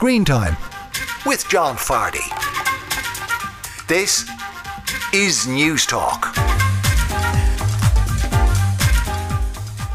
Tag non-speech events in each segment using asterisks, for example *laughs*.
Screen Time with John Fardy. This is News Talk.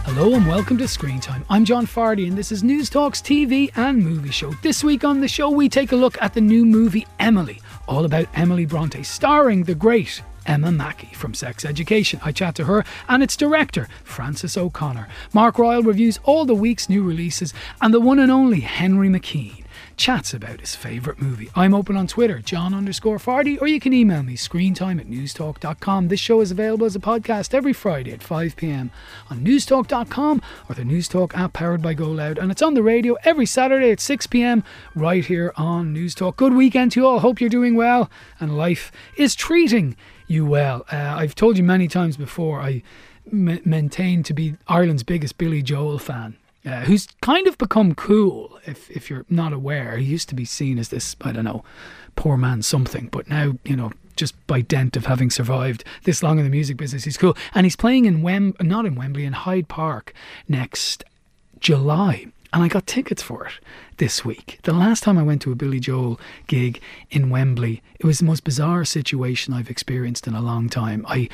Hello and welcome to Screen Time. I'm John Fardy and this is News Talk's TV and movie show. This week on the show, we take a look at the new movie Emily, all about Emily Bronte, starring the great Emma Mackey from Sex Education. I chat to her and its director, Frances O'Connor. Mark Royal reviews all the week's new releases, and the one and only Henry McKean chats about his favourite movie. I'm open on Twitter, John underscore Fardy, or you can email me, screentime at newstalk.com. This show is available as a podcast every Friday at 5pm on newstalk.com or the Newstalk app powered by GoLoud. And it's on the radio every Saturday at 6pm right here on Newstalk. Good weekend to you all. Hope you're doing well and life is treating you well. Uh, I've told you many times before, I m- maintain to be Ireland's biggest Billy Joel fan. Uh, who's kind of become cool if if you're not aware. He used to be seen as this, I don't know, poor man something, but now, you know, just by dint of having survived this long in the music business, he's cool. And he's playing in Wem not in Wembley, in Hyde Park next July. And I got tickets for it this week. The last time I went to a Billy Joel gig in Wembley, it was the most bizarre situation I've experienced in a long time. I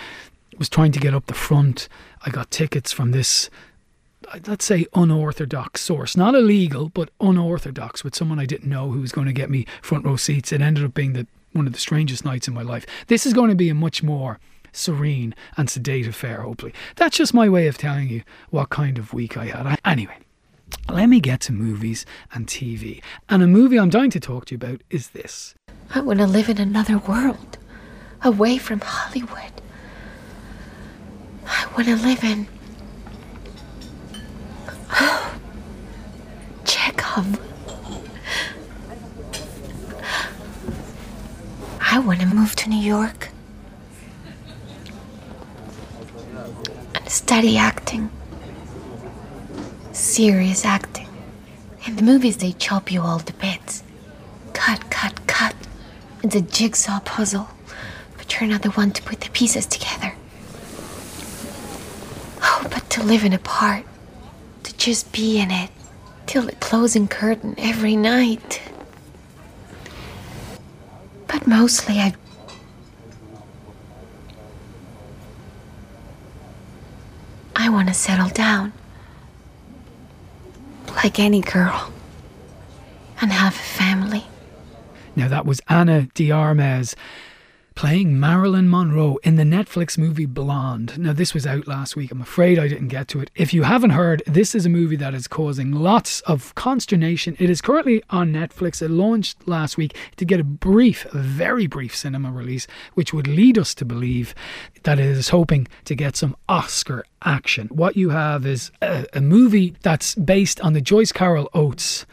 was trying to get up the front. I got tickets from this let's say unorthodox source, not illegal, but unorthodox with someone I didn't know who was going to get me front row seats. It ended up being the one of the strangest nights in my life. This is going to be a much more serene and sedate affair, hopefully. That's just my way of telling you what kind of week I had. Anyway, let me get to movies and TV. And a movie I'm dying to talk to you about is this. I want to live in another world, away from Hollywood. I want to live in *gasps* Chekhov. I want to move to New York and study acting. Serious acting. In the movies, they chop you all to bits. Cut, cut, cut. It's a jigsaw puzzle, but you're not the one to put the pieces together. Oh, but to live in a part just be in it till the closing curtain every night. But mostly I. I want to settle down. Like any girl. And have a family. Now, that was Ana de Armas playing Marilyn Monroe in the Netflix movie Blonde. Now, this was out last week. I'm afraid I didn't get to it. If you haven't heard, this is a movie that is causing lots of consternation. It is currently on Netflix. It launched last week to get a brief, very brief cinema release, which would lead us to believe that it is hoping to get some Oscar action. What you have is a, a movie that's based on the Joyce Carol Oates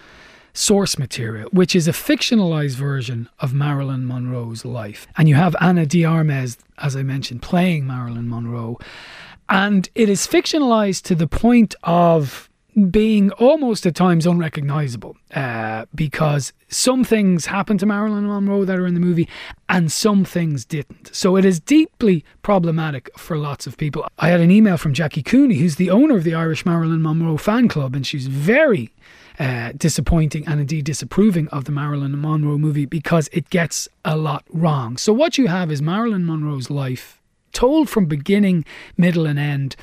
source material, which is a fictionalized version of Marilyn Monroe's life. And you have Ana de Armas, as I mentioned, playing Marilyn Monroe. And it is fictionalized to the point of being almost at times unrecognizable uh, because some things happen to Marilyn Monroe that are in the movie and some things didn't. So it is deeply problematic for lots of people. I had an email from Jackie Cooney, who's the owner of the Irish Marilyn Monroe fan club, and she's very uh, disappointing and indeed disapproving of the Marilyn Monroe movie because it gets a lot wrong. So, what you have is Marilyn Monroe's life told from beginning, middle, and end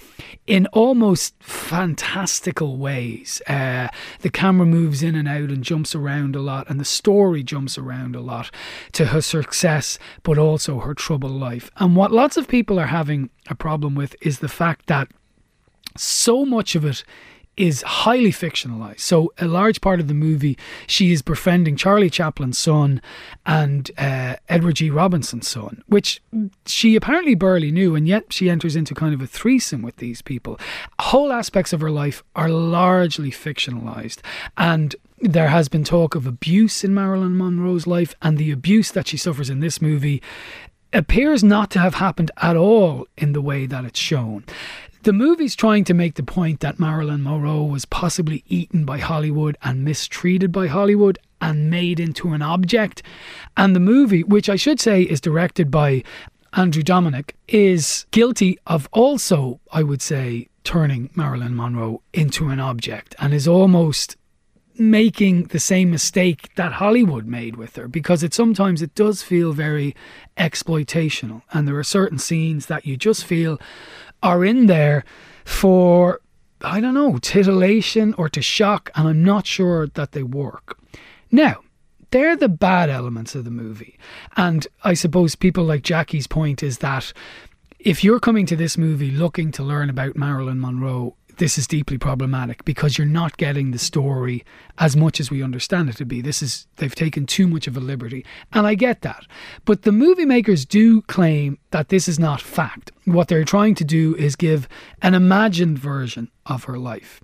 in almost fantastical ways. Uh, the camera moves in and out and jumps around a lot, and the story jumps around a lot to her success, but also her troubled life. And what lots of people are having a problem with is the fact that so much of it is highly fictionalized. So, a large part of the movie, she is befriending Charlie Chaplin's son and uh, Edward G. Robinson's son, which she apparently barely knew, and yet she enters into kind of a threesome with these people. Whole aspects of her life are largely fictionalized, and there has been talk of abuse in Marilyn Monroe's life, and the abuse that she suffers in this movie appears not to have happened at all in the way that it's shown. The movie's trying to make the point that Marilyn Monroe was possibly eaten by Hollywood and mistreated by Hollywood and made into an object. And the movie, which I should say is directed by Andrew Dominik, is guilty of also, I would say, turning Marilyn Monroe into an object and is almost making the same mistake that Hollywood made with her because it sometimes it does feel very exploitational and there are certain scenes that you just feel are in there for I don't know, titillation or to shock and I'm not sure that they work. Now, they're the bad elements of the movie. And I suppose people like Jackie's point is that if you're coming to this movie looking to learn about Marilyn Monroe, this is deeply problematic because you're not getting the story as much as we understand it to be. This is they've taken too much of a liberty, and I get that. But the movie makers do claim that this is not fact. What they're trying to do is give an imagined version of her life.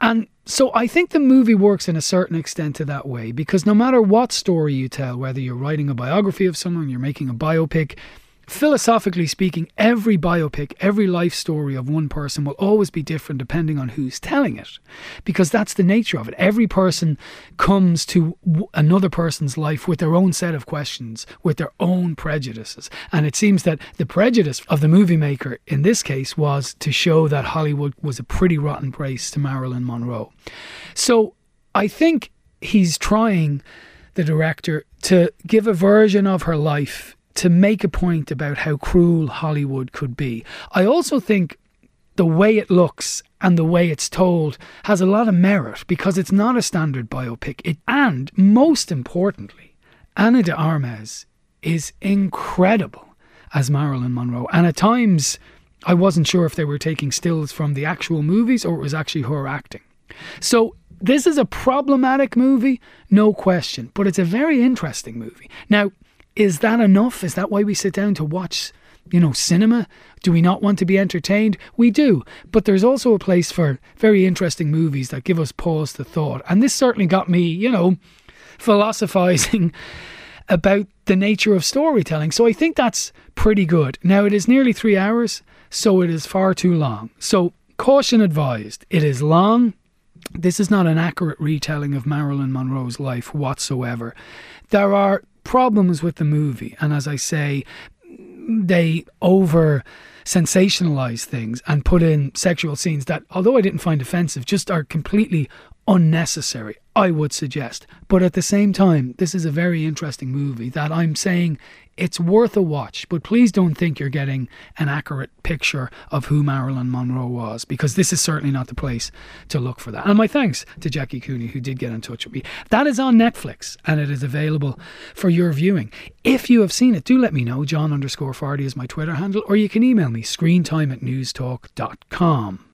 And so I think the movie works in a certain extent to that way because no matter what story you tell, whether you're writing a biography of someone, you're making a biopic, philosophically speaking, every biopic, every life story of one person will always be different depending on who's telling it. Because that's the nature of it. Every person comes to another person's life with their own set of questions, with their own prejudices. And it seems that the prejudice of the movie maker in this case was to show that Hollywood was a pretty rotten place to Marilyn Monroe. So I think he's trying, the director, to give a version of her life to make a point about how cruel Hollywood could be. I also think the way it looks and the way it's told has a lot of merit because it's not a standard biopic. It, and most importantly, Ana de Armas is incredible as Marilyn Monroe. And at times, I wasn't sure if they were taking stills from the actual movies or it was actually her acting. So this is a problematic movie, no question, but it's a very interesting movie. Now, is that enough? Is that why we sit down to watch, you know, cinema? Do we not want to be entertained? We do. But there's also a place for very interesting movies that give us pause to thought. And this certainly got me, you know, *laughs* philosophizing *laughs* about the nature of storytelling. So I think that's pretty good. Now, it is nearly three hours, so it is far too long. So, caution advised, it is long. This is not an accurate retelling of Marilyn Monroe's life whatsoever. There are problems with the movie. And as I say, they over sensationalize things and put in sexual scenes that, although I didn't find offensive, just are completely unnecessary, I would suggest. But at the same time, this is a very interesting movie that I'm saying it's worth a watch, but please don't think you're getting an accurate picture of who Marilyn Monroe was, because this is certainly not the place to look for that. And my thanks to Jackie Cooney, who did get in touch with me. That is on Netflix and it is available for your viewing. If you have seen it, do let me know. John underscore Fardy is my Twitter handle, or you can email me screentime at newstalk.com.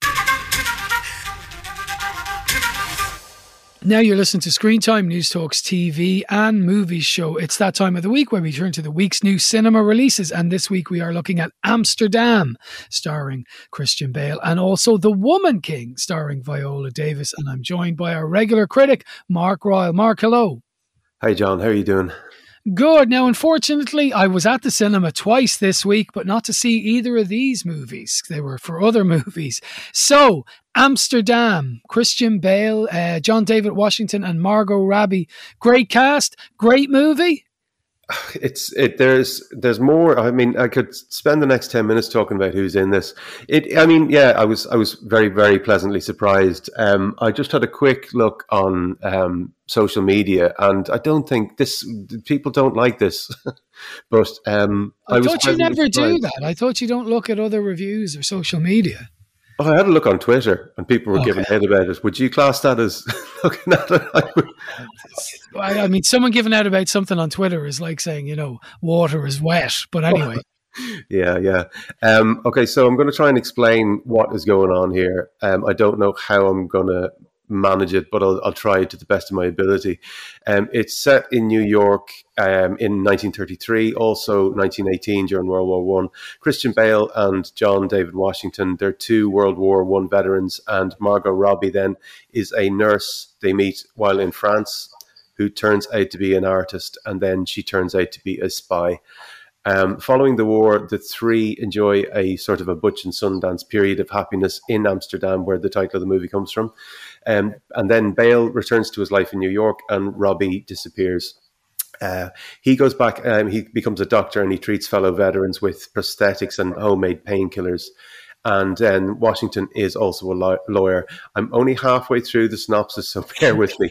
Now you're listening to Screen Time News Talks TV and Movies Show. It's that time of the week where we turn to the week's new cinema releases. And this week we are looking at Amsterdam, starring Christian Bale, and also The Woman King, starring Viola Davis. And I'm joined by our regular critic, Mark Ryle. Mark, hello. Hi, John. How are you doing? Good. Now, unfortunately, I was at the cinema twice this week, but not to see either of these movies. They were for other *laughs* movies. So, Amsterdam, Christian Bale, uh, John David Washington, and Margot Robbie. Great cast, great movie. *sighs* It's it there's there's more. I mean i could spend the next 10 minutes talking about who's in this. It i mean yeah i was i was very very pleasantly surprised. Um i just had a quick look on um social media and i don't think this people don't like this. *laughs* But um i, I thought you never surprised. do that. I thought you don't look at other reviews or social media Oh, I had a look on Twitter and people were okay. giving out about it. Would you class that as *laughs* looking at it? I mean, someone giving out about something on Twitter is like saying, you know, water is wet. But *laughs* anyway. yeah, yeah. Um, okay, so I'm going to try and explain what is going on here. Um, I don't know how I'm going to manage it, but I'll, I'll try to the best of my ability. Um, it's set in New York um, in 1933, also 1918 during World War One. Christian Bale and John David Washington, they're two World War One veterans, and Margot Robbie then is a nurse they meet while in France, who turns out to be an artist, and then she turns out to be a spy. Um, following the war, the three enjoy a sort of a Butch and Sundance period of happiness in Amsterdam, where the title of the movie comes from. Um, and then Bale returns to his life in New York, and Robbie disappears. Uh, he goes back, um, he becomes a doctor, and he treats fellow veterans with prosthetics and homemade painkillers. and then Washington is also a lawyer. I'm only halfway through the synopsis, so *laughs* bear with me.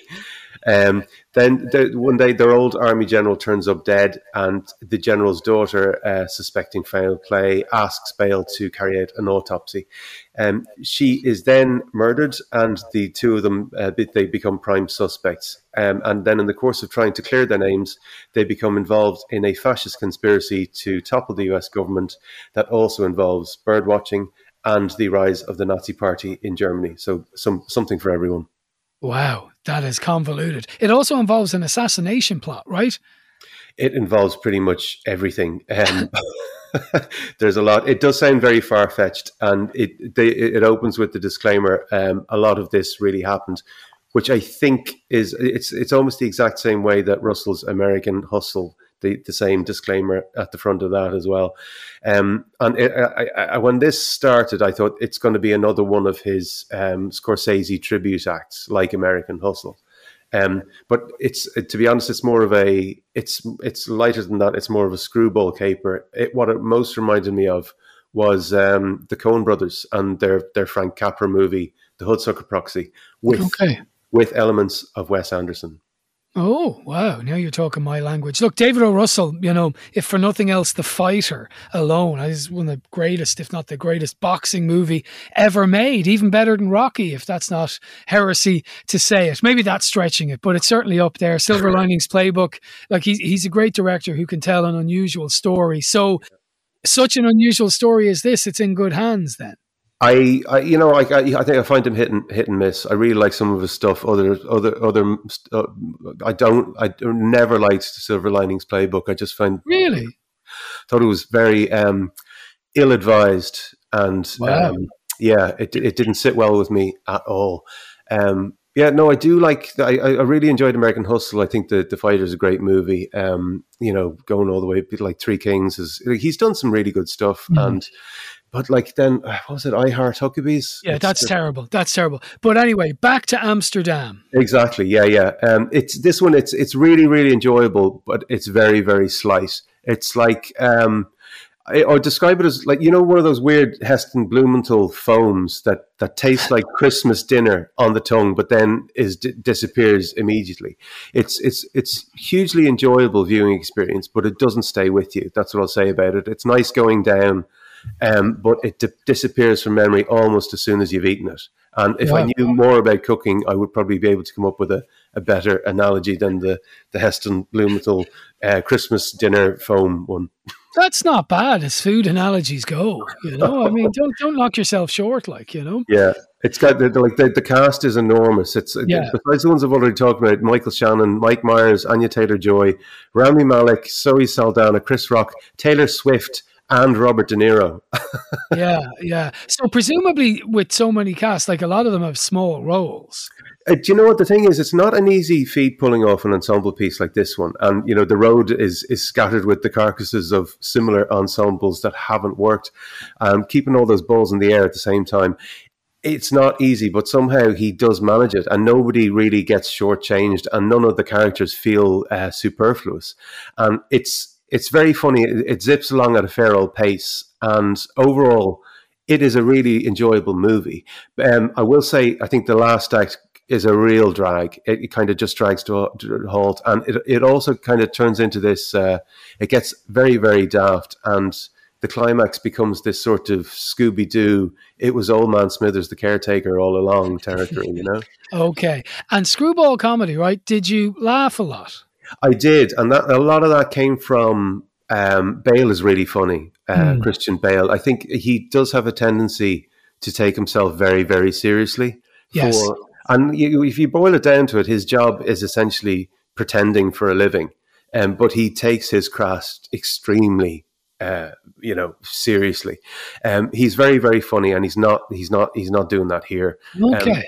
Um, then one day, their old army general turns up dead, and the general's daughter, uh, suspecting foul play, asks Bale to carry out an autopsy. Um, she is then murdered, and the two of them uh, they become prime suspects. Um, and then, in the course of trying to clear their names, they become involved in a fascist conspiracy to topple the U.S. government that also involves bird watching and the rise of the Nazi Party in Germany. So, some something for everyone. Wow, that is convoluted. It also involves an assassination plot, right? It involves pretty much everything. Um, *laughs* there's a lot. It does sound very far fetched, and it they, it opens with the disclaimer. Um, a lot of this really happened, which I think is it's it's almost the exact same way that Russell's American Hustle the, the same disclaimer at the front of that as well. Um, and it, I, I, when this started, I thought it's going to be another one of his um, Scorsese tribute acts, like American Hustle. Um, but it's to be honest, it's more of a it's it's lighter than that. It's more of a screwball caper. It, what it most reminded me of was um, the Coen Brothers and their their Frank Capra movie, The Hudsucker Proxy, with okay. with elements of Wes Anderson. Oh, wow. Now you're talking my language. Look, David O. Russell, you know, if for nothing else, The Fighter alone is one of the greatest, if not the greatest, boxing movie ever made, even better than Rocky, if that's not heresy to say it. Maybe that's stretching it, but it's certainly up there. Silver *laughs* Linings Playbook. Like, he's, he's a great director who can tell an unusual story. So, such an unusual story as this, it's in good hands then. I, I, you know, I, I, I, think I find him hit and hit and miss. I really like some of his stuff. Other, other, other. Uh, I don't. I never liked Silver Linings Playbook. I just find really thought it was very um, ill advised, and wow. um, yeah, it it didn't sit well with me at all. Um, yeah, no, I do like. I, I really enjoyed American Hustle. I think the the fighter is a great movie. Um, you know, going all the way like Three Kings is. He's done some really good stuff, mm. and but like then, uh, what was it? I Heart Huckabees. Yeah, it's that's just, terrible. That's terrible. But anyway, back to Amsterdam. Exactly. Yeah, yeah. Um, it's this one. It's it's really really enjoyable, but it's very very slight. It's like um, I, I describe it as like you know one of those weird Heston Blumenthal foams that that tastes like Christmas dinner on the tongue, but then is d- disappears immediately. It's it's it's hugely enjoyable viewing experience, but it doesn't stay with you. That's what I'll say about it. It's nice going down um, but it di- disappears from memory almost as soon as you've eaten it. And if I knew more about cooking, I would probably be able to come up with a, a better analogy than the, the Heston Blumenthal uh, Christmas dinner foam one. That's not bad as food analogies go. You know, I mean, *laughs* don't don't knock yourself short, like you know. Yeah, it's got the, the like the, the cast is enormous. It's yeah. besides the ones I've already talked about: Michael Shannon, Mike Myers, Anya Taylor Joy, Rami Malek, Zoe Saldana, Chris Rock, Taylor Swift, and Robert De Niro. *laughs* yeah, yeah. So presumably, with so many casts, like a lot of them have small roles. Uh, do you know what the thing is? It's not an easy feat pulling off an ensemble piece like this one, and you know the road is is scattered with the carcasses of similar ensembles that haven't worked. Um, keeping all those balls in the air at the same time, it's not easy, but somehow he does manage it, and nobody really gets shortchanged, and none of the characters feel uh, superfluous. And it's it's very funny. It, it, zips along at a fair old pace, and overall, it is a really enjoyable movie. Um, I will say, I think the last act is a real drag. It, it kind of just drags to a, halt, and it it also kind of turns into this. Uh, it gets very very daft, and the climax becomes this sort of Scooby Doo. It was Old Man Smithers, the caretaker, all along territory. You know. *laughs* okay, and screwball comedy, right? Did you laugh a lot? I did, and that, a lot of that came from um, Bale is really funny. Uh, mm. Christian Bale, I think he does have a tendency to take himself very, very seriously. Yes, for, and you, if you boil it down to it, his job is essentially pretending for a living, um, but he takes his craft extremely uh, you know, seriously. Um, he's very, very funny, and he's not, he's not, he's not doing that here. Okay. Um,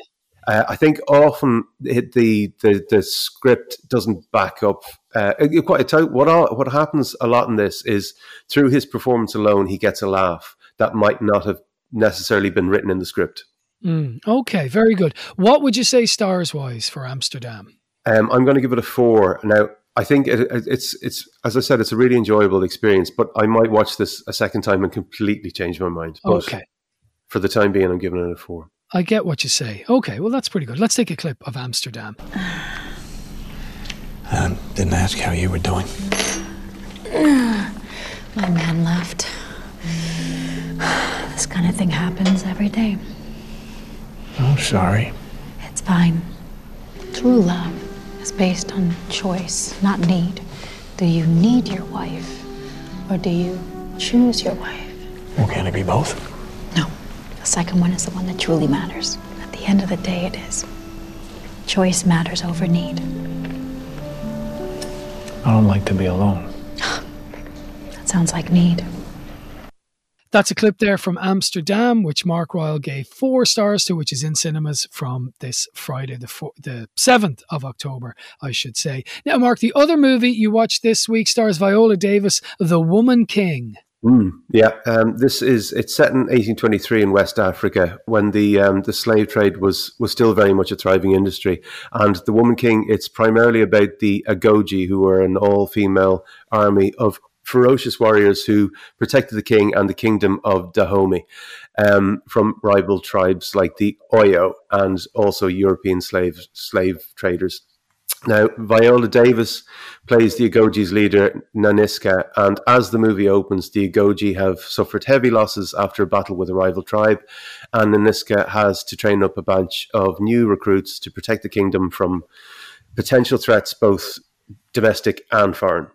uh, I think often the, the the script doesn't back up. Uh, quite what all, what happens a lot in this is through his performance alone, he gets a laugh that might not have necessarily been written in the script. Mm, okay, very good. What would you say stars wise for Amsterdam? Um, I'm going to give it a four. Now, I think it, it's it's as I said, it's a really enjoyable experience. But I might watch this a second time and completely change my mind. But okay. for the time being, I'm giving it a four. I get what you say. Okay, well, that's pretty good. Let's take a clip of Amsterdam. I *sighs* um, didn't ask how you were doing. *sighs* My man left. *sighs* This kind of thing happens every day. Oh, sorry. It's fine. True love is based on choice, not need. Do you need your wife or do you choose your wife? Well, can it be both? No. The second one is the one that truly matters. At the end of the day, it is. Choice matters over need. I don't like to be alone. *sighs* That sounds like need. That's a clip there from Amsterdam, which Mark Ryle gave four stars to, which is in cinemas from this Friday, the four, the seventh of October, I should say. Now, Mark, the other movie you watched this week stars Viola Davis, The Woman King. Mm, yeah, um, this is it's set in 1823 in West Africa when the um, the slave trade was was still very much a thriving industry, and the Woman King. It's primarily about the Agojie, who were an all female army of ferocious warriors who protected the king and the kingdom of Dahomey um, from rival tribes like the Oyo and also European slave slave traders. Now, Viola Davis plays the Agojie's leader, Nanisca, and as the movie opens, the Agojie have suffered heavy losses after a battle with a rival tribe, and Nanisca has to train up a bunch of new recruits to protect the kingdom from potential threats, both domestic and foreign.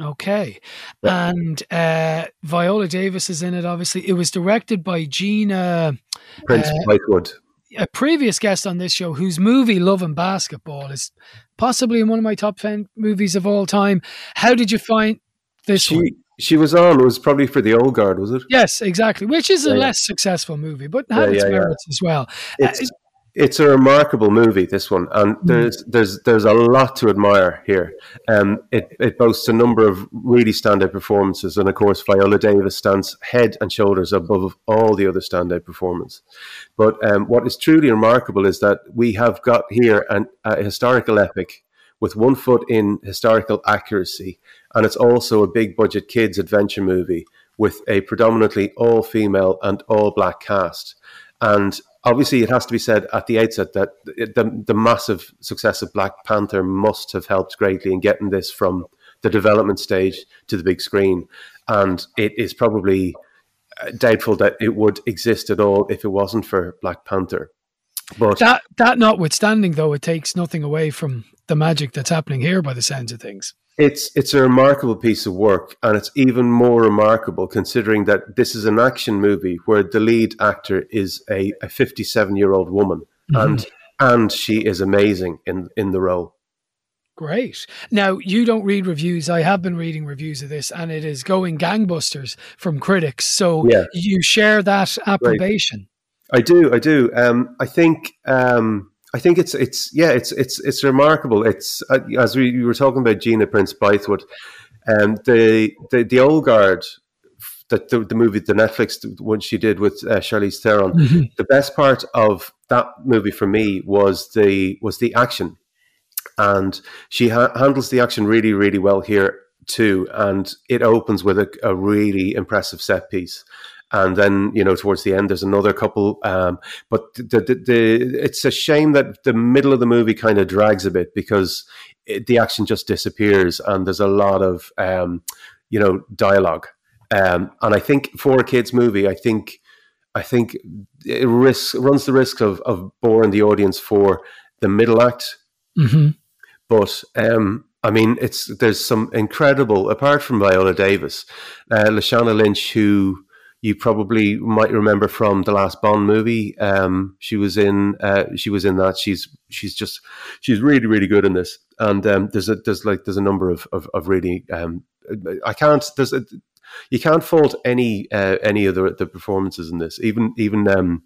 Okay. And uh, Viola Davis is in it, obviously. It was directed by Gina. Prince uh, Bythewood. A previous guest on this show, whose movie Love and Basketball is possibly in one of my top 10 movies of all time. How did you find this She one? she was on. It was probably for the old guard, was it? Yes, exactly. Which is a Yeah, yeah. less successful movie, but had Yeah, its yeah, yeah. merits as well. It's uh, it's a remarkable movie. This one, and there's there's there's a lot to admire here. Um, it it boasts a number of really standout performances, and of course, Viola Davis stands head and shoulders above all the other standout performers. But um, what is truly remarkable is that we have got here an, a historical epic with one foot in historical accuracy, and it's also a big budget kids adventure movie with a predominantly all female and all black cast. And obviously, it has to be said at the outset that the, the massive success of Black Panther must have helped greatly in getting this from the development stage to the big screen. And it is probably uh, doubtful that it would exist at all if it wasn't for Black Panther. But That, that notwithstanding, though, it takes nothing away from the magic that's happening here by the sounds of things. It's it's a remarkable piece of work, and it's even more remarkable considering that this is an action movie where the lead actor is a, a 57 year old woman, and and she is amazing in in the role. Great. Now, you don't read reviews. I have been reading reviews of this, and it is going gangbusters from critics. So Yeah. you share that approbation. I do, I do. Um, I think um, I think it's it's yeah, it's it's it's remarkable. It's uh, as we, we were talking about Gina Prince Bythewood, um, the the the old guard. That the, the movie, the Netflix one she did with uh, Charlize Theron, the best part of that movie for me was the was the action, and she ha- handles the action really really well here too. And it opens with a, a really impressive set piece, and then you know towards the end there's another couple. Um, but the, the, the it's a shame that the middle of the movie kind of drags a bit because it, the action just disappears, and there's a lot of um, you know dialogue. Um, and I think for a kids movie, I think I think it risks runs the risk of, of boring the audience for the middle act. hmm But um, I mean, it's there's some incredible apart from Viola Davis, uh, Lashana Lynch, who you probably might remember from the last Bond movie. Um, she was in uh, she was in that. She's she's just she's really really good in this. And um, there's a there's like there's a number of of, of really um, I can't there's a, you can't fault any uh, any of the, the performances in this. Even even um,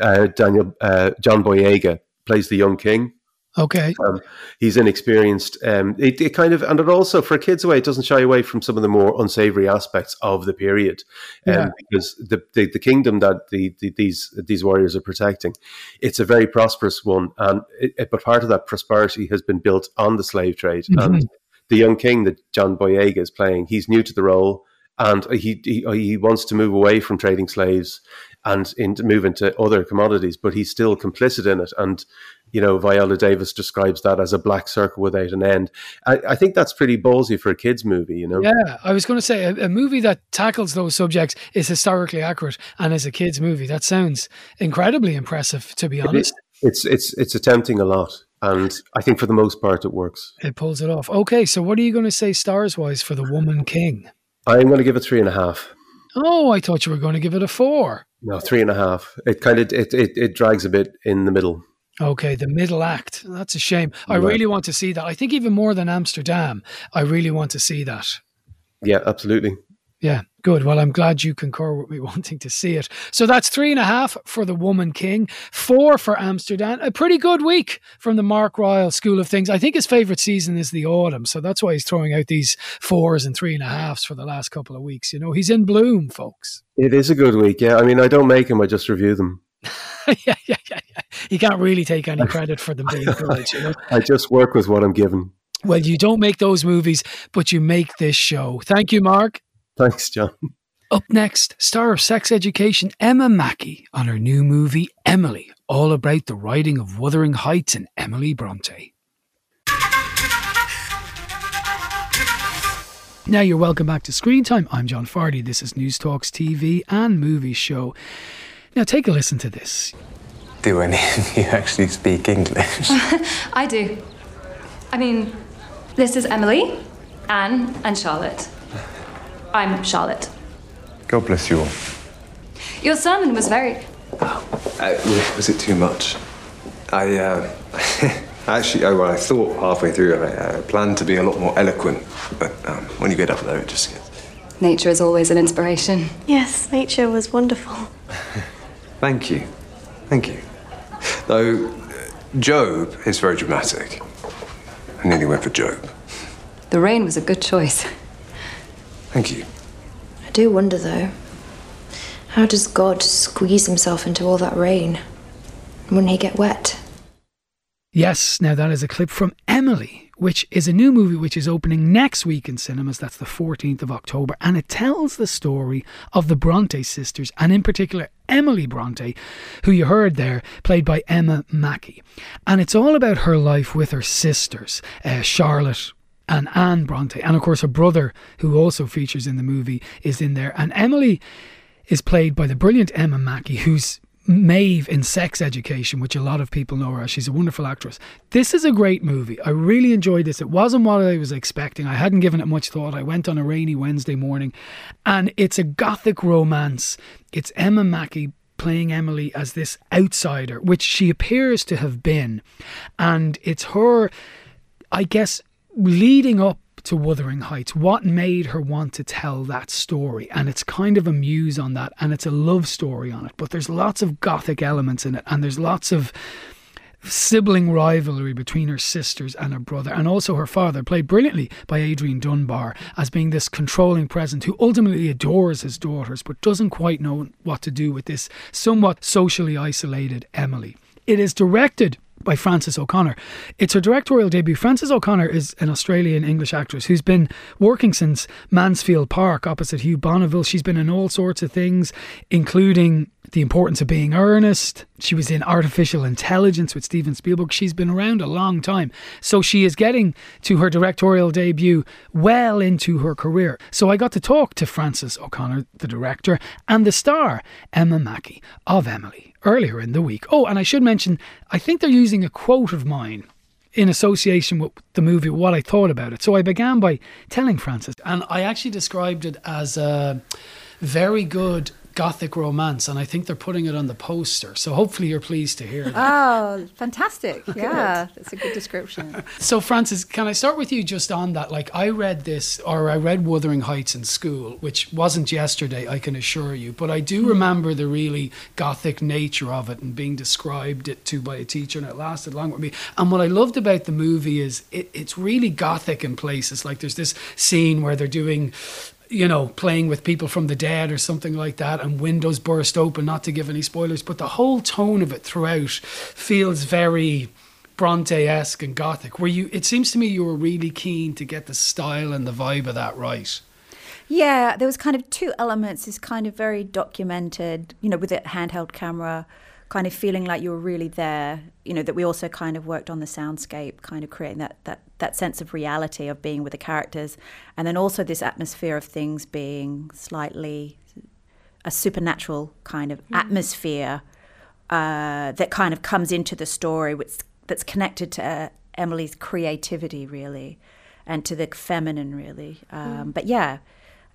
uh, Daniel uh, John Boyega plays the young king. Okay. Um, he's inexperienced. Um, it, it kind of, and it also for kids away, it doesn't shy away from some of the more unsavory aspects of the period, um, Yeah. because the, the the kingdom that the, the these these warriors are protecting, it's a very prosperous one, and it, it- but part of that prosperity has been built on the slave trade. And the young king that John Boyega is playing, he's new to the role. and he, he he wants to move away from trading slaves and in, move into other commodities, but he's still complicit in it. And you know, Viola Davis describes that as a black circle without an end. I, I think that's pretty ballsy for a kids' movie, you know. Yeah, I was going to say a, a, movie that tackles those subjects is historically accurate, and as a kids' movie, that sounds incredibly impressive. To be honest, it, it's it's it's attempting a lot, and I think for the most part, it works. It pulls it off. Okay, so what are you going to say stars wise for the Woman King? I'm going to give it three and a half. Oh, I thought you were going to give it a four. No, three and a half. It kind of it, it, it drags a bit in the middle. Okay, the middle act. That's a shame. I right. really want to see that. I think even more than Amsterdam, I really want to see that. Yeah, absolutely. Yeah, good. Well, I'm glad you concur with me *laughs* wanting to see it. So that's three and a half for The Woman King, four for Amsterdam. A pretty good week from the Mark Ryle School of Things. I think his favourite season is the autumn. So that's why he's throwing out these fours and three and a halves for the last couple of weeks. You know, he's in bloom, folks. It is a good week. Yeah. I mean, I don't make them, I just review them. *laughs* yeah, yeah, yeah, yeah. You can't really take any *laughs* credit for them being good. You know? I just work with what I'm given. Well, you don't make those movies, but you make this show. Thank you, Mark. Thanks, John. Up next, star of sex education Emma Mackey on her new movie Emily, all about the writing of Wuthering Heights and Emily Bronte. Now you're welcome back to Screen Time. I'm John Fardy. This is News Talks TV and movie show. Now take a listen to this. Do any *laughs* of you actually speak English? *laughs* I do. I mean, this is Emily, Anne, and Charlotte. I'm Charlotte. God bless you all. Your sermon was very. Oh, uh, was it too much? I, uh, *laughs* actually, oh, well, I thought halfway through I uh, planned to be a lot more eloquent, but um, when you get up there, it just gets. Nature is always an inspiration. Yes, nature was wonderful. Thank you. Thank you. Though, uh, Job is very dramatic. I nearly went for Job. The rain was a good choice. Thank you. I do wonder, though. How does God squeeze himself into all that rain? Wouldn't he get wet? Yes, now that is a clip from Emily, which is a new movie which is opening next week in cinemas. That's the 14th of October. And it tells the story of the Bronte sisters, and in particular, Emily Bronte, who you heard there, played by Emma Mackey. And it's all about her life with her sisters, uh, Charlotte, and Anne Bronte. And of course, her brother, who also features in the movie, is in there. And Emily is played by the brilliant Emma Mackey, who's Maeve in Sex Education, which a lot of people know her. She's a wonderful actress. This is a great movie. I really enjoyed this. It wasn't what I was expecting. I hadn't given it much thought. I went on a rainy Wednesday morning, and it's a gothic romance. It's Emma Mackey playing Emily as this outsider, which she appears to have been. And it's her, I guess, leading up to Wuthering Heights, what made her want to tell that story? And it's kind of a muse on that, and it's a love story on it. But there's lots of gothic elements in it, and there's lots of sibling rivalry between her sisters and her brother, and also her father, played brilliantly by Adrian Dunbar, as being this controlling presence who ultimately adores his daughters but doesn't quite know what to do with this somewhat socially isolated Emily. It is directed by Frances O'Connor. It's her directorial debut. Frances O'Connor is an Australian English actress who's been working since Mansfield Park opposite Hugh Bonneville. She's been in all sorts of things, including The Importance of Being Earnest. She was in Artificial Intelligence with Steven Spielberg. She's been around a long time. So she is getting to her directorial debut well into her career. So I got to talk to Frances O'Connor, the director, and the star, Emma Mackey, of Emily earlier in the week. Oh, and I should mention, I think they're using a quote of mine in association with the movie, what I thought about it. So I began by telling Frances. and I actually described it as a very good gothic romance, and I think they're putting it on the poster. So hopefully you're pleased to hear that. Oh, fantastic! *laughs* Yeah, that's a good description. *laughs* so Frances, can I start with you just on that? Like I read this, or I read Wuthering Heights in school, which wasn't yesterday, I can assure you, but I do mm. remember the really gothic nature of it and being described it to by a teacher, and it lasted long with me. And what I loved about the movie is it, it's really gothic in places. Like there's this scene where they're doing you know, playing with people from the dead or something like that, and windows burst open, not to give any spoilers, but the whole tone of it throughout feels very Bronte esque and gothic. Where you, it seems to me you were really keen to get the style and the vibe of that right. Yeah, there was kind of two elements. Is kind of very documented, you know, with a handheld camera, kind of feeling like you were really there. You know, that we also kind of worked on the soundscape, kind of creating that that that sense of reality of being with the characters, and then also this atmosphere of things being slightly a supernatural kind of atmosphere uh, that kind of comes into the story, which that's connected to uh, Emily's creativity, really, and to the feminine, really. Um, But yeah,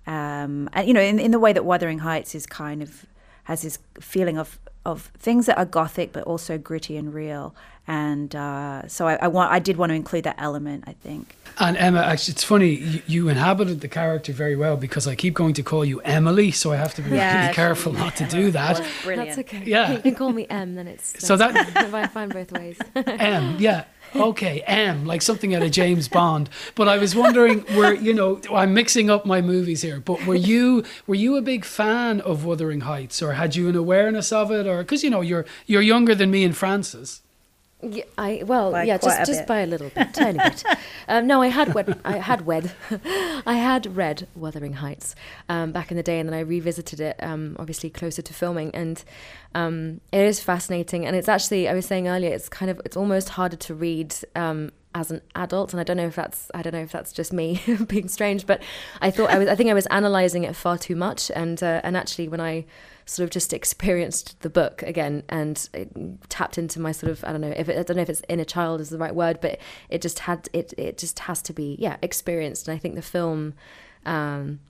um, and you know, in, in the way that Wuthering Heights is kind of has this feeling of of things that are gothic but also gritty and real. And uh, so I, I want I did want to include that element. I think. And Emma, actually, it's funny you, you inhabited the character very well because I keep going to call you Emily, so I have to be Yeah, really careful not to do that. Brilliant. That's okay. Yeah. You can call me M, then it's. So that's that- fine. *laughs* fine both ways. M, yeah. Okay, M, like something out of James Bond. But I was wondering, were you know, I'm mixing up my movies here. But were you were you a big fan of Wuthering Heights, or had you an awareness of it, or because you know you're you're younger than me and Frances. Yeah, I well, By yeah, just just bit. by a little bit, tiny bit. *laughs* Um, no, I had wed, I had wed, *laughs* I had read Wuthering Heights um, back in the day, and then I revisited it, um, obviously closer to filming, and um, it is fascinating. And it's actually, I was saying earlier, it's kind of, it's almost harder to read. Um, as an adult, and I don't know if that's I don't know if that's just me *laughs* being strange, but I thought I was I think I was analyzing it far too much, and uh, and actually when I sort of just experienced the book again and tapped into my sort of I don't know if it, I don't know if it's inner child is the right word, but it just had it it just has to be yeah experienced, and I think the film. Um,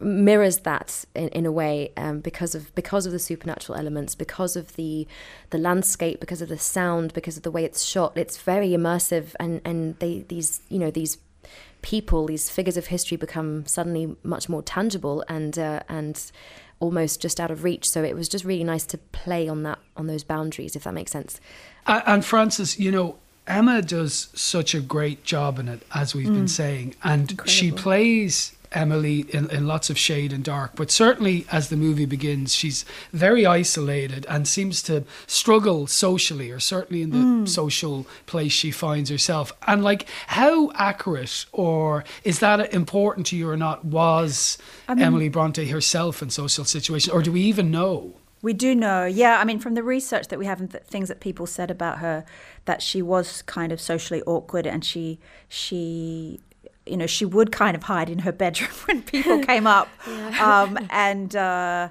mirrors that in, in a way um, because of because of the supernatural elements because of the the landscape because of the sound because of the way it's shot it's very immersive and and they these you know these people these figures of history become suddenly much more tangible and uh, and almost just out of reach. So it was just really nice to play on that on those boundaries if that makes sense. Uh, and Frances, you know, Emma does such a great job in it, as we've been saying, and she plays Emily in, in lots of shade and dark. But certainly, as the movie begins, she's very isolated and seems to struggle socially, or certainly in the hmm. social place she finds herself. And like, how accurate, or is that important to you or not? Was Emily Bronte herself in social situations, or do we even know? We do know, yeah. I mean, from the research that we have and th- things that people said about her, that she was kind of socially awkward, and she she, you know, she would kind of hide in her bedroom *laughs* when people *laughs* came up, um, and uh,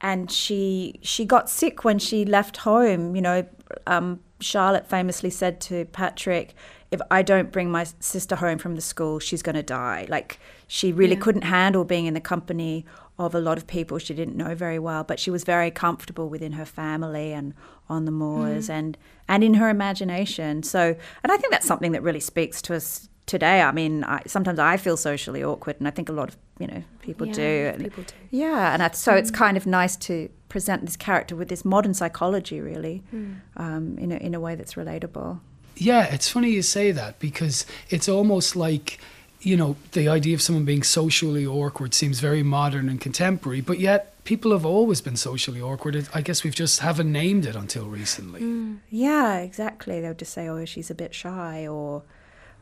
and she she got sick when she left home. You know, um, Charlotte famously said to Patrick, "If I don't bring my sister home from the school, she's going to die." Like she really couldn't handle being in the company of a lot of people she didn't know very well, but she was very comfortable within her family and on the moors and and in her imagination. So, and I think that's something that really speaks to us today. I mean, I, sometimes I feel socially awkward, and I think a lot of you know people Yeah, do. And- people do. Yeah, and I, so it's mm. kind of nice to present this character with this modern psychology, really, mm. um, in a, in a way that's relatable. Yeah, it's funny you say that because it's almost like, you know, the idea of someone being socially awkward seems very modern and contemporary, but yet people have always been socially awkward. I guess we've just haven't named it until recently. Mm. Yeah, exactly. They'll just say, "Oh, she's a bit shy," or,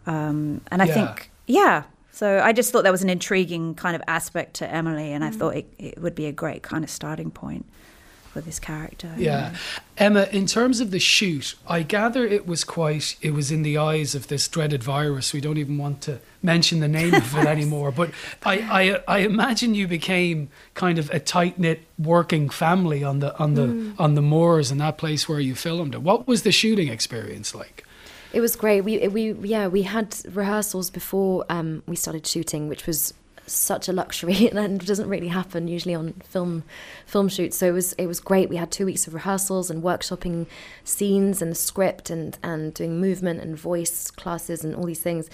um, and I Yeah. think, yeah. So I just thought that was an intriguing kind of aspect to Emily, and I thought it, it would be a great kind of starting point for this character. Yeah. Emma, in terms of the shoot, I gather it was quite, it was in the eyes of this dreaded virus. We don't even want to mention the name of it *laughs* anymore. But I, I, I imagine you became kind of a tight knit working family on the, on the, on the moors and that place where you filmed it. What was the shooting experience like? It was great. We we yeah we had rehearsals before um, we started shooting, which was such a luxury *laughs* and doesn't really happen usually on film film shoots. So it was it was great. We had two weeks of rehearsals and workshopping scenes and script and and doing movement and voice classes and all these things.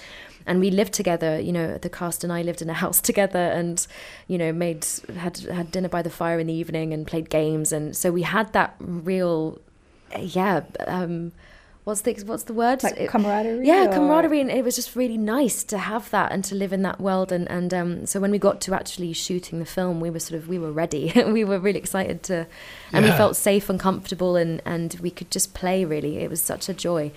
And we lived together. You know, the cast and I lived in a *laughs* house together, and you know made had had dinner by the fire in the evening and played games. And so we had that real yeah. Um, what's the what's the word? Like It- camaraderie Yeah, or- camaraderie, and it was just really nice to have that and to live in that world. And and um, so when we got to actually shooting the film, we were sort of we were ready. *laughs* we were really excited to, and we felt safe and comfortable, and and we could just play. Really, it was such a joy.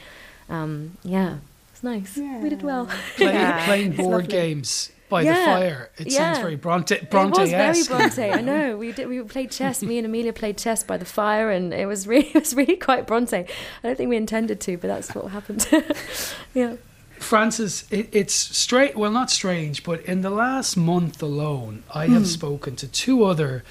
Um, yeah. It's nice. We did well. Play, *laughs* Yeah, playing board games by Yeah, the fire. It sounds very Bronte It Bronte was very Bronte. I *laughs* know. We did. We played chess. Me and Amelia played chess by the fire, and it was really, *laughs* it was really quite Bronte. I don't think we intended to, but that's what happened. *laughs* yeah. Frances, it, it's straight. Well, not strange, but in the last month alone, I Hmm. have spoken to two other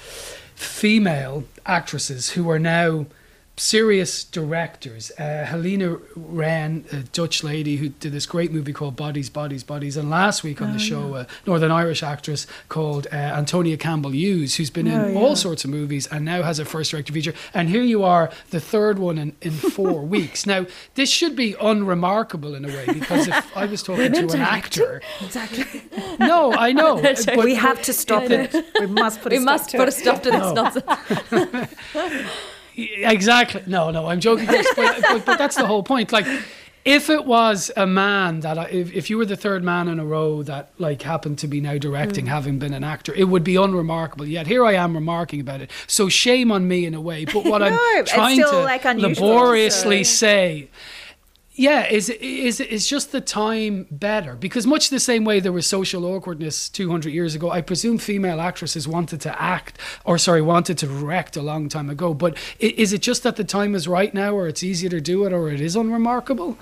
female actresses who are now serious directors. Uh, Halina Reijn, a Dutch lady who did this great movie called Bodies, Bodies, Bodies, and last week on Oh, the show, a Northern Irish actress called uh, Antonia Campbell Hughes, who's been Oh, in yeah. all sorts of movies and now has a first director feature. And here you are, the third one in, in *laughs* four weeks. Now, this should be unremarkable in a way because if I was talking to an actor, Exactly. *laughs* no, I know, *laughs* but- we have to stop it. We must put a We stop must to put a stop to this nonsense. Exactly. No, no, I'm joking. But, but, but that's the whole point. Like, if it was a man that, I, if, if you were the third man in a row that like happened to be now directing, mm. having been an actor, it would be unremarkable. Yet here I am remarking about it. So shame on me in a way. But what *laughs* I'm trying still, to like, laboriously so- say. Yeah, is is is just the time better? Because much the same way there was social awkwardness 200 years ago, I presume female actresses wanted to act, or sorry, wanted to direct a long time ago. But is it just that the time is right now, or it's easier to do it, or it is unremarkable?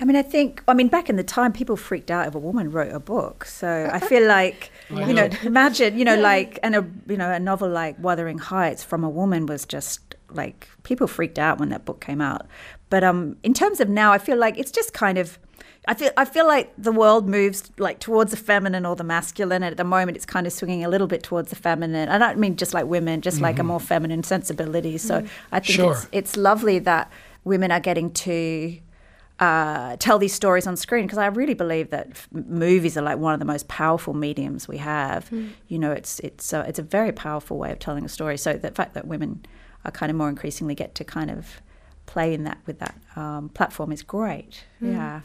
I mean, I think, I mean, back in the time, people freaked out if a woman wrote a book. So I *laughs* feel like, I you know, know. imagine, you know, like, and a, you know, a novel like Wuthering Heights from a woman was just like, people freaked out when that book came out. But um, in terms of now, I feel like it's just kind of, I feel, I feel like the world moves like towards the feminine or the masculine. And at the moment, it's kind of swinging a little bit towards the feminine. I don't mean just like women, just like a more feminine sensibility. So I think Sure. it's, it's lovely that women are getting to uh, tell these stories on screen because I really believe that f- movies are like one of the most powerful mediums we have. You know, it's it's uh, it's a very powerful way of telling a story. So the fact that women are kind of more increasingly get to kind of play in that with that um, platform is great. Yeah.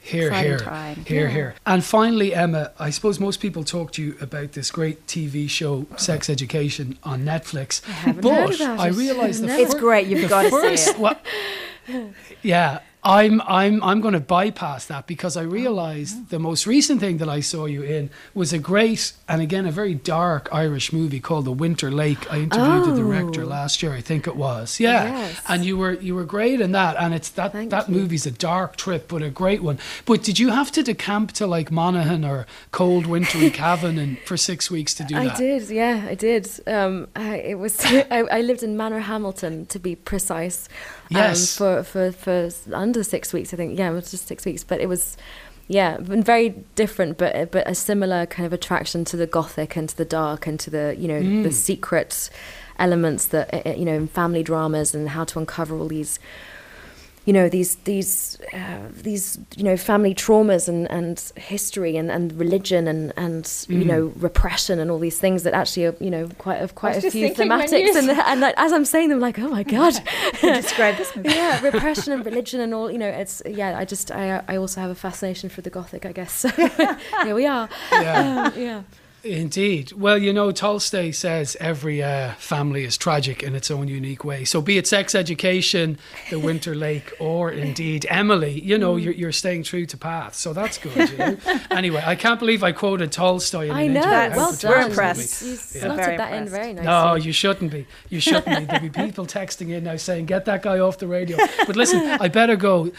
Here, here, time. here, Yeah. here. And finally, Emma, I suppose most people talk to you about this great TV show, Sex Education, on Netflix. I haven't but heard about I it. realised the No. It's fir- great. You've the got to see first, it. Well, *laughs* yeah, I'm I'm I'm going to bypass that because I realised the most recent thing that I saw you in was a great and again a very dark Irish movie called The Winter Lake. I interviewed the director Oh. last year, I think it was. Yeah, Yes. and you were you were great in that, and it's that Thank that you. movie's a dark trip, but a great one. But did you have to decamp to like Monaghan or cold wintry *laughs* Cavan and for six weeks to do I that? I did, yeah, I did. Um, I, it was. *laughs* I, I lived in Manorhamilton, to be precise. Yes. Um, for for for under six weeks, I think. Yeah, it was just six weeks, but it was. Yeah, been very different, but but a similar kind of attraction to the gothic and to the dark and to the you know Mm. the secret elements that uh, uh, you know in family dramas and how to uncover all these you know these these uh, these you know family traumas and and history and, and religion and and you Mm. know repression and all these things that actually are you know quite of quite a few thinking thematics and and like, as I'm saying them like oh my *laughs* god Describe this movie. yeah *laughs* repression and religion and all you know it's yeah I just I I also have a fascination for the gothic I guess *laughs* so here we are Yeah. Um, yeah Indeed. Well, you know, Tolstoy says every uh, family is tragic in its own unique way. So, be it sex education, the Winter *laughs* Lake, or indeed Emily, you Mm. know, you're, you're staying true to path. So that's good. You know? *laughs* anyway, I can't believe I quoted Tolstoy in I an know interview. well That's done We're absolutely- impressed. you Yeah. slotted Very that in very nicely No, you shouldn't be. You shouldn't be. There'll be people texting in now saying, "Get that guy off the radio." But listen, *laughs* I better go.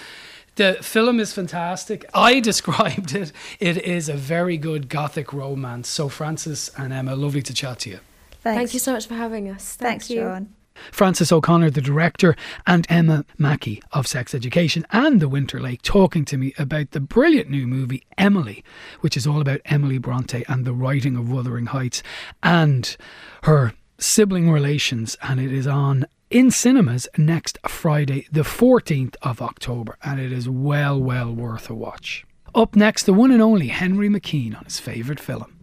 The film is fantastic. I *laughs* described it. It is a very good gothic romance. So, Frances and Emma, lovely to chat to you. Thanks. thank you so much for having us Thank Thanks, you. John. Frances O'Connor, the director, and Emma Mackey of Sex Education and The Winter Lake, talking to me about the brilliant new movie Emily, which is all about Emily Bronte and the writing of Wuthering Heights and her sibling relations. And it is on in cinemas next Friday, the 14th of October, and it is well, well worth a watch. Up next, the one and only Henry McKean on his favourite film.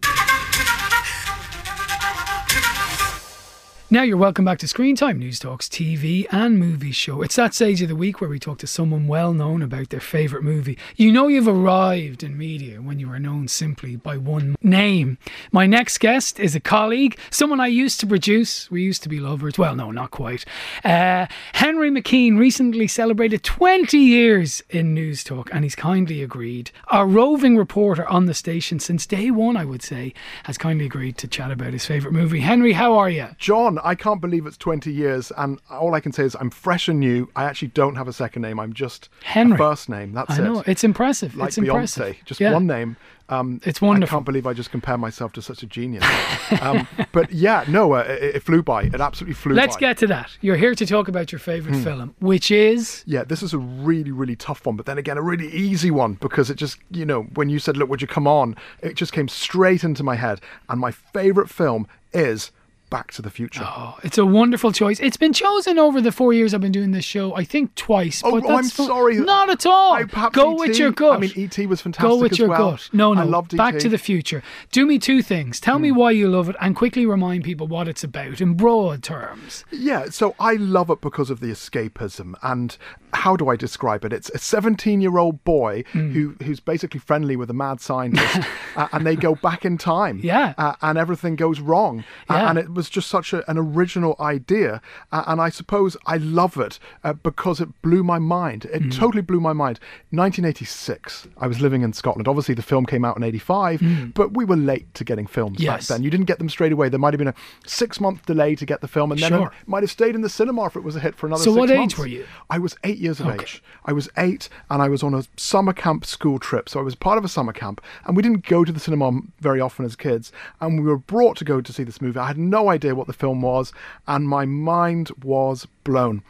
Now you're welcome back to Screen Time, Newstalk's TV and movie show. It's that stage of the week where we talk to someone well known about their favourite movie. You know you've arrived in media when you are known simply by one name. My next guest is a colleague, someone I used to produce. We used to be lovers. Well, no, not quite. Uh, Henry McKean recently celebrated 20 years in Newstalk and he's kindly agreed. Our roving reporter on the station since day one, I would say, has kindly agreed to chat about his favourite movie. Henry, how are you? John, I can't believe it's 20 years, and all I can say is I'm fresh and new. I actually don't have a second name. I'm just Henry. a first name. That's I it. know. It's impressive. Like it's Beyonce, impressive. just Yeah. one name. Um, It's wonderful. I can't believe I just compared myself to such a genius. *laughs* um, but yeah, no, uh, it, it flew by. It absolutely flew by. Let's by. get to that. You're here to talk about your favourite Hmm. film, which is. Yeah, this is a really, really tough one, but then again, a really easy one because it just, you know, when you said, look, would you come on? It just came straight into my head. And my favourite film is Back to the Future. Oh, it's a wonderful choice. It's been chosen over the four years I've been doing this show, I think twice. Oh, but oh, I'm that's sorry. Not at all. I- perhaps Go with your gut. I mean, E.T. was fantastic Go with as your well. gut. No, no. I loved Back E.T.. to the Future. Do me two things. Tell Hmm. me why you love it, and quickly remind people what it's about in broad terms. Yeah, so I love it because of the escapism and how do I describe it? It's a 17-year-old boy Hmm. who who's basically friendly with a mad scientist, *laughs* uh, and they go back in time. Yeah. uh, and everything goes wrong. Uh, Yeah. and it was just such a, an original idea, uh, and I suppose I love it uh, because it blew my mind. It Hmm. totally blew my mind. 1986. I was living in Scotland. Obviously, the film came out in 85, Hmm. but we were late to getting films Yes. back then. You didn't get them straight away. There might have been a six-month delay to get the film, and then Sure. it might have stayed in the cinema if it was a hit for another So six what age months. were you? I was eight years of Okay. age. I was eight, and I was on a summer camp school trip. So I was part of a summer camp, and we didn't go to the cinema very often as kids. And we were brought to go to see this movie. I had no idea what the film was, and my mind was blown.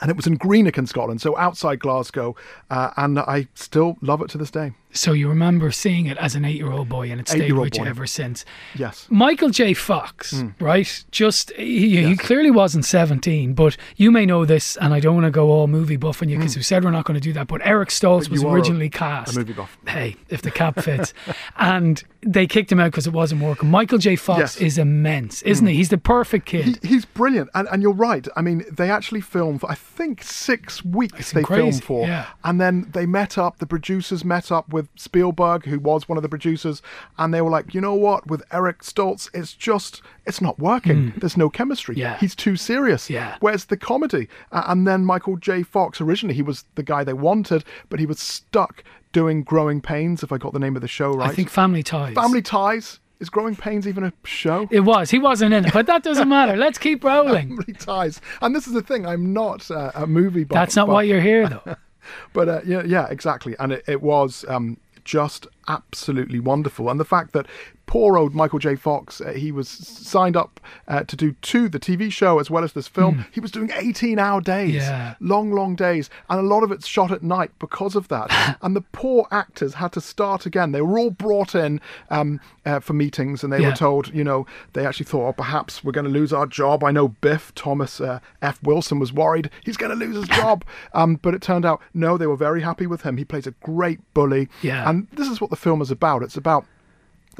And it was in Greenock in Scotland, so outside Glasgow, uh, and I still love it to this day. So you remember seeing it as an eight-year-old boy, and it stayed with you ever since. Yes. Michael J. Fox, Hmm. right? Just he, he clearly wasn't 17, but you may know this, and I don't want to go all movie buff on you because we said we're not going to do that. But Eric Stoltz was a- originally a cast. movie buff. Hey, if the cap fits, *laughs* and they kicked him out because it wasn't working. Michael J. Fox Yes. is immense, isn't he? He's the perfect kid. He, he's brilliant, and, and you're right. I mean, they actually filmed for I think six weeks. They crazy, filmed for, yeah. and then they met up. The producers met up with Spielberg, who was one of the producers, and they were like, you know what? With Eric Stoltz, it's just it's not working. There's no chemistry. Yeah. he's too serious. Yeah. where's the comedy? Uh, and then Michael J. Fox. Originally, he was the guy they wanted, but he was stuck doing Growing Pains. If I got the name of the show right, I think Family Ties. Family Ties. Is Growing Pains even a show? It was. He wasn't in it, but that doesn't matter. *laughs* Let's keep rolling. Family ties. And this is the thing, I'm not uh, a movie buff. That's not but, why you're here, though. *laughs* But uh, yeah, yeah, exactly. And it, it was um, just absolutely wonderful. And the fact that poor old Michael J. Fox, uh, he was signed up uh, to do two, the TV show as well as this film. He was doing 18 hour days, Yeah. long, long days. And a lot of it's shot at night because of that. *laughs* and the poor actors had to start again. They were all brought in um, uh, for meetings and they Yeah. were told, you know, they actually thought, oh, perhaps we're going to lose our job. I know Biff, Thomas uh, F. Wilson, was worried he's going to lose his job. *laughs* um, but it turned out, no, they were very happy with him. He plays a great bully. Yeah. And this is what the film is about. It's about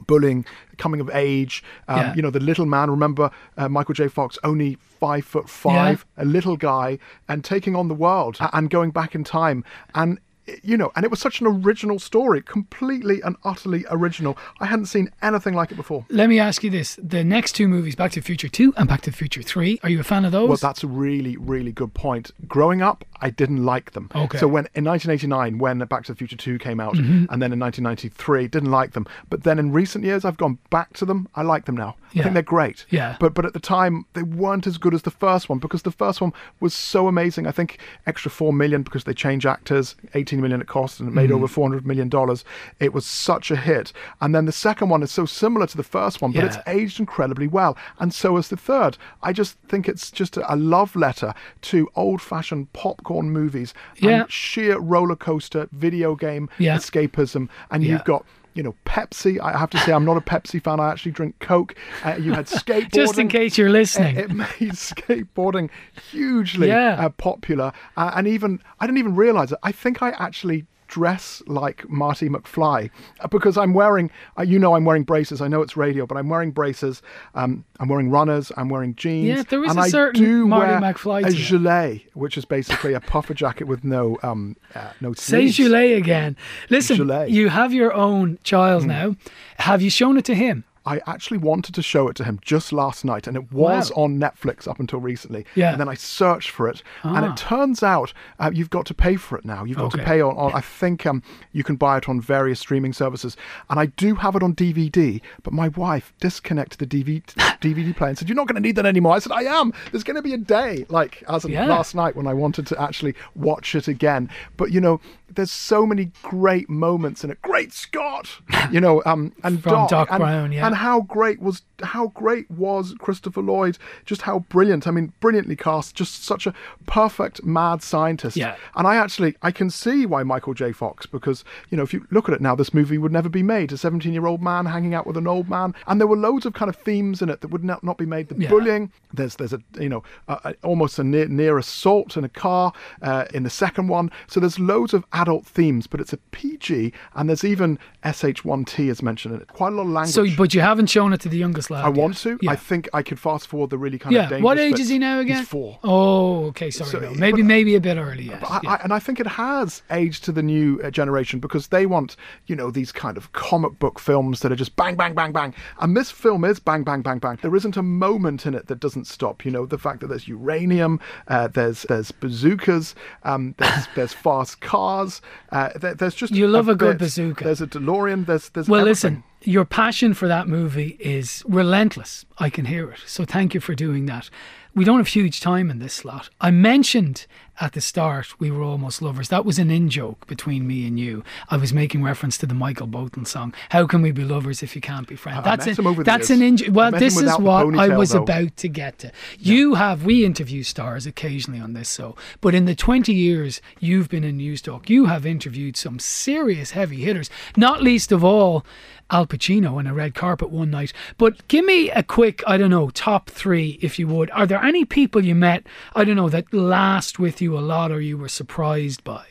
bullying, coming of age. Um, Yeah. You know, the little man. Remember, uh, Michael J. Fox, only five foot five, a little guy, and taking on the world and going back in time. And you know, and it was such an original story, completely and utterly original. I hadn't seen anything like it before. Let me ask you this: the next two movies, Back to the Future Two and Back to the Future Three, are you a fan of those? Well, that's a really, really good point. Growing up, I didn't like them. Okay. So when in 1989, when Back to the Future 2 came out, Mhm. and then in 1993, didn't like them. But then in recent years, I've gone back to them. I like them now. Yeah. I think they're great. Yeah. But but at the time, they weren't as good as the first one because the first one was so amazing. I think extra four million because they change actors, 18 million it cost, and it made Mhm. over 400 million dollars. It was such a hit. And then the second one is so similar to the first one, but it's aged incredibly well, and so is the third. I just think it's just a, a love letter to old-fashioned popcorn movies Yeah. and sheer roller coaster video game Yeah. escapism. And Yeah. you've got. You know, Pepsi. I have to say, I'm not a Pepsi fan. I actually drink Coke. Uh, you had *laughs* skateboarding. Just in case you're listening. It, it made *laughs* skateboarding hugely Yeah. uh, popular, uh, and even I didn't even realize it. I think I actually dress like Marty McFly uh, because I'm wearing, uh, you know, I'm wearing braces. I know it's radio, but I'm wearing braces. Um, I'm wearing runners. I'm wearing jeans. Yeah, there is and a I certain do Marty wear McFly a gilet, which is basically a puffer jacket with no um uh, no *laughs* Say sleeves. Gilet again. Listen, Gilet. you have your own child Hmm. now. Have you shown it to him? I actually wanted to show it to him just last night, and it was Wow. on Netflix up until recently. Yeah. And then I searched for it, and Ah. it turns out uh, you've got to pay for it now. You've got to pay on, on. I think um, you can buy it on various streaming services, and I do have it on DVD. But my wife disconnected the DVD, DVD *laughs* player and said, "You're not going to need that anymore." I said, "I am. There's going to be a day like as of Yeah. last night when I wanted to actually watch it again." But you know. There's so many great moments in it. Great Scott, you know, um, and From Doc, Doc and, Brown, yeah. and how great was how great was Christopher Lloyd? Just how brilliant! I mean, brilliantly cast. Just such a perfect mad scientist. Yeah. And I actually I can see why Michael J. Fox because you know if you look at it now, this movie would never be made. A 17 year old man hanging out with an old man, and there were loads of kind of themes in it that would not, not be made. The Yeah. bullying. There's there's a you know a, a- almost a near near assault in a car uh, in the second one. So there's loads of adult themes, but it's a PG, and there's even SH1T is mentioned in it. Quite a lot of language. So, but you haven't shown it to the youngest lad. I want yet. to. Yeah. I think I could fast forward the really kind of yeah. dangerous What age is he now again? He's four. Oh, okay. Sorry. So- no. Maybe, but- maybe a bit early. Yes. I, yeah. I, and I think it has aged to the new uh, generation because they want, you know, these kind of comic book films that are just bang, bang, bang, bang. And this film is bang, bang, bang, bang. There isn't a moment in it that doesn't stop. You know, the fact that there's uranium, uh, there's there's bazookas, um, there's *laughs* there's fast cars. Uh, there, there's just You love a good bit. bazooka. There's a DeLorean. There's there's well, everything. listen, your passion for that movie is relentless. I can hear it. So thank you for doing that. We don't have huge time in this slot. I mentioned at the start we were almost lovers. That was an in joke between me and you. I was making reference to the Michael Bolton song. How can we be lovers if you can't be friends? Ah, that's him over the that's years. an in. I Well, this is what I was though. about to get to. You have we interview stars occasionally on this show, but in the 20 years you've been in Newstalk, you have interviewed some serious heavy hitters. Not least of all. Al Pacino on a red carpet one night. But give me a quick, I don't know, top three, if you would. Are there any people you met, I don't know, that last with you a lot or you were surprised by?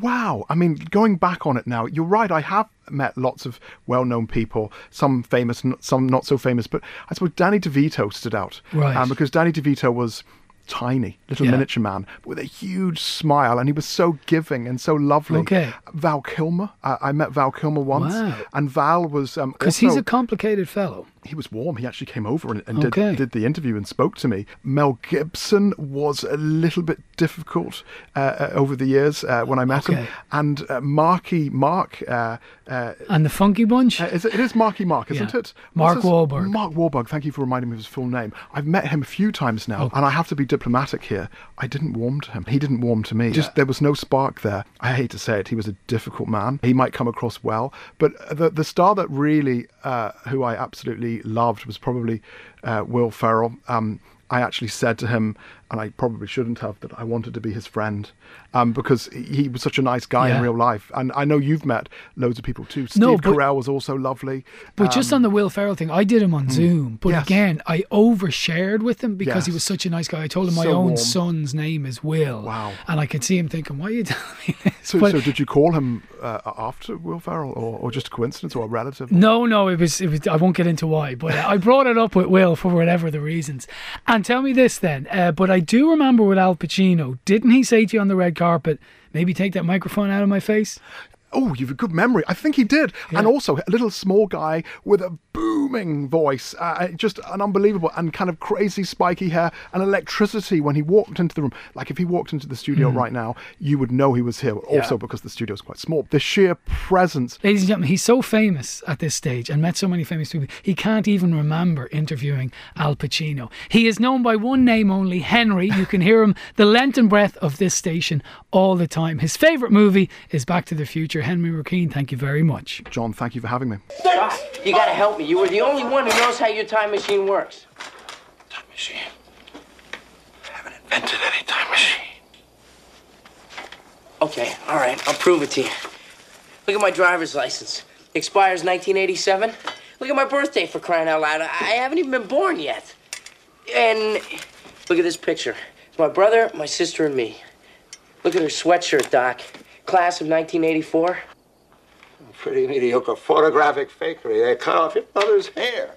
Wow. I mean, going back on it now, you're right. I have met lots of well known people, some famous, some not so famous, but I suppose Danny DeVito stood out. Right. Um, because Danny DeVito was tiny, little Yeah. miniature man with a huge smile, and he was so giving and so lovely. Okay. Val Kilmer. Uh, I met Val Kilmer once, Wow. and Val was. um, Because he's a complicated fellow. He was warm. He actually came over and, and Okay. did, did the interview and spoke to me. Mel Gibson was a little bit difficult uh, uh, over the years uh, when I met him. And uh, Marky Mark, uh, uh, And the Funky Bunch? is it, it is Marky Mark, isn't Yeah. it? Mark What's his- Wahlberg. Mark Wahlberg. Thank you for reminding me of his full name. I've met him a few times now, Okay. and I have to be diplomatic here. I didn't warm to him. He didn't warm to me. Just there was no spark there. I hate to say it. He was a difficult man. He might come across well, but the the star that really, uh, who I absolutely loved, was probably uh, Will Ferrell. Um, I actually said to him, and I probably shouldn't have, that I wanted to be his friend um, because he- was such a nice guy Yeah. in real life. And I know you've met loads of people too. Steve No, but- Carell was also lovely. But just Um, on the Will Ferrell thing, I did him on Zoom. But Yes. again, I overshared with him because he was such a nice guy. I told him my own warm. son's name is Will. Wow. And I could see him thinking, why are you *laughs* telling me this? So, But- so did you call him uh, after Will Ferrell, or, or just a coincidence, or a relative? No, no, it was, it was. I won't get into why, but uh, I brought it up with Will for whatever the reasons. And tell me this then. Uh, but I do remember with Al Pacino, didn't he say to you on the red carpet, maybe take that microphone out of my face? Oh, you've a good memory. I think he did. And also, a little small guy with a booming voice, uh, just an unbelievable and kind of crazy spiky hair and electricity when he walked into the room. Like if he walked into the studio Hmm. right now, you would know he was here. Also, because the studio is quite small. The sheer presence. Ladies and gentlemen, he's so famous at this stage and met so many famous people, he can't even remember interviewing Al Pacino. He is known by one name only, Henry. You can hear him the length and breadth of this station all the time. His favourite movie is Back to the Future. Henry McKean, thank you very much. John, thank you for having me. Doc, you gotta help me. You were the only one who knows how your time machine works. Time machine. I haven't invented any time machine. Okay, all right, I'll prove it to you. Look at my driver's license. Expires 1987. Look at my birthday for crying out loud. I I haven't even been born yet. And look at this picture. It's my brother, my sister, and me. Look at her sweatshirt, Doc. Class of 1984. Pretty mediocre photographic fakery. They cut off your mother's hair.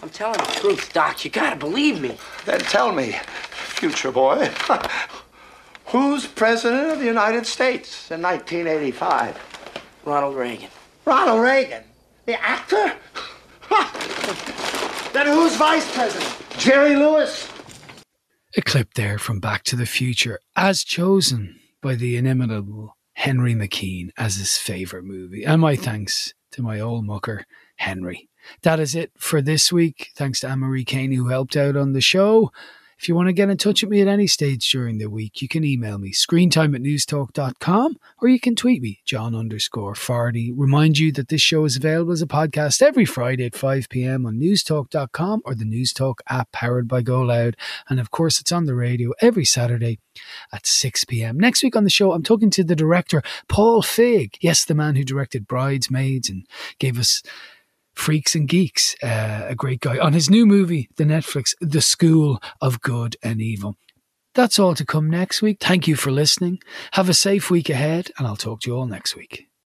I'm telling the truth, Doc. You gotta believe me. Then tell me, future boy, *laughs* who's president of the United States in 1985? Ronald Reagan. Ronald Reagan? The actor? *laughs* then who's vice president? Jerry Lewis? A clip there from Back to the Future, as chosen by the inimitable Henry McKean as his favourite movie. And my thanks to my old mucker, Henry. That is it for this week. Thanks to Anne Marie Kane who helped out on the show. If you want to get in touch with me at any stage during the week, you can email me screentime at newstalk.com or you can tweet me, John underscore Fardy. Remind you that this show is available as a podcast every Friday at 5 p.m. on newstalk.com or the Newstalk app powered by Go Loud. And of course, it's on the radio every Saturday at 6 p.m. Next week on the show, I'm talking to the director, Paul Feig. Yes, the man who directed Bridesmaids and gave us Freaks and Geeks, uh, a great guy, on his new movie, the Netflix, The School of Good and Evil. That's all to come next week. Thank you for listening. Have a safe week ahead, and I'll talk to you all next week.